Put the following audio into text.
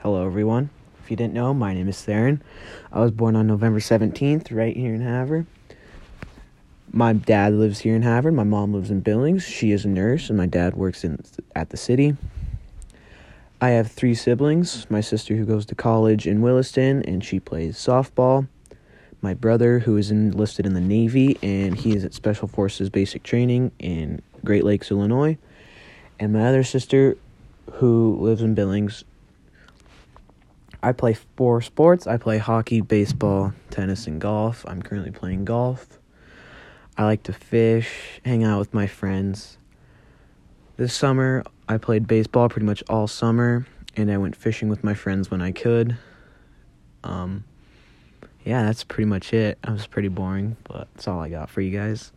Hello, everyone. If you didn't know, my name is Theron. I was born on November 17th, right here in Havre. My dad lives here in Havre. My mom lives in Billings. She is a nurse, and my dad works in at the city. I have three siblings. My sister, who goes to college in Williston, and she plays softball. My brother, who is enlisted in the Navy, and he is at Special Forces Basic Training in Great Lakes, Illinois. And my other sister, who lives in Billings, I play four sports. I play hockey, baseball, tennis, and golf. I'm currently playing golf. I like to fish, hang out with my friends. This summer, I played baseball pretty much all summer, and I went fishing with my friends when I could. Um, yeah, that's pretty much it. It was pretty boring, but that's all I got for you guys.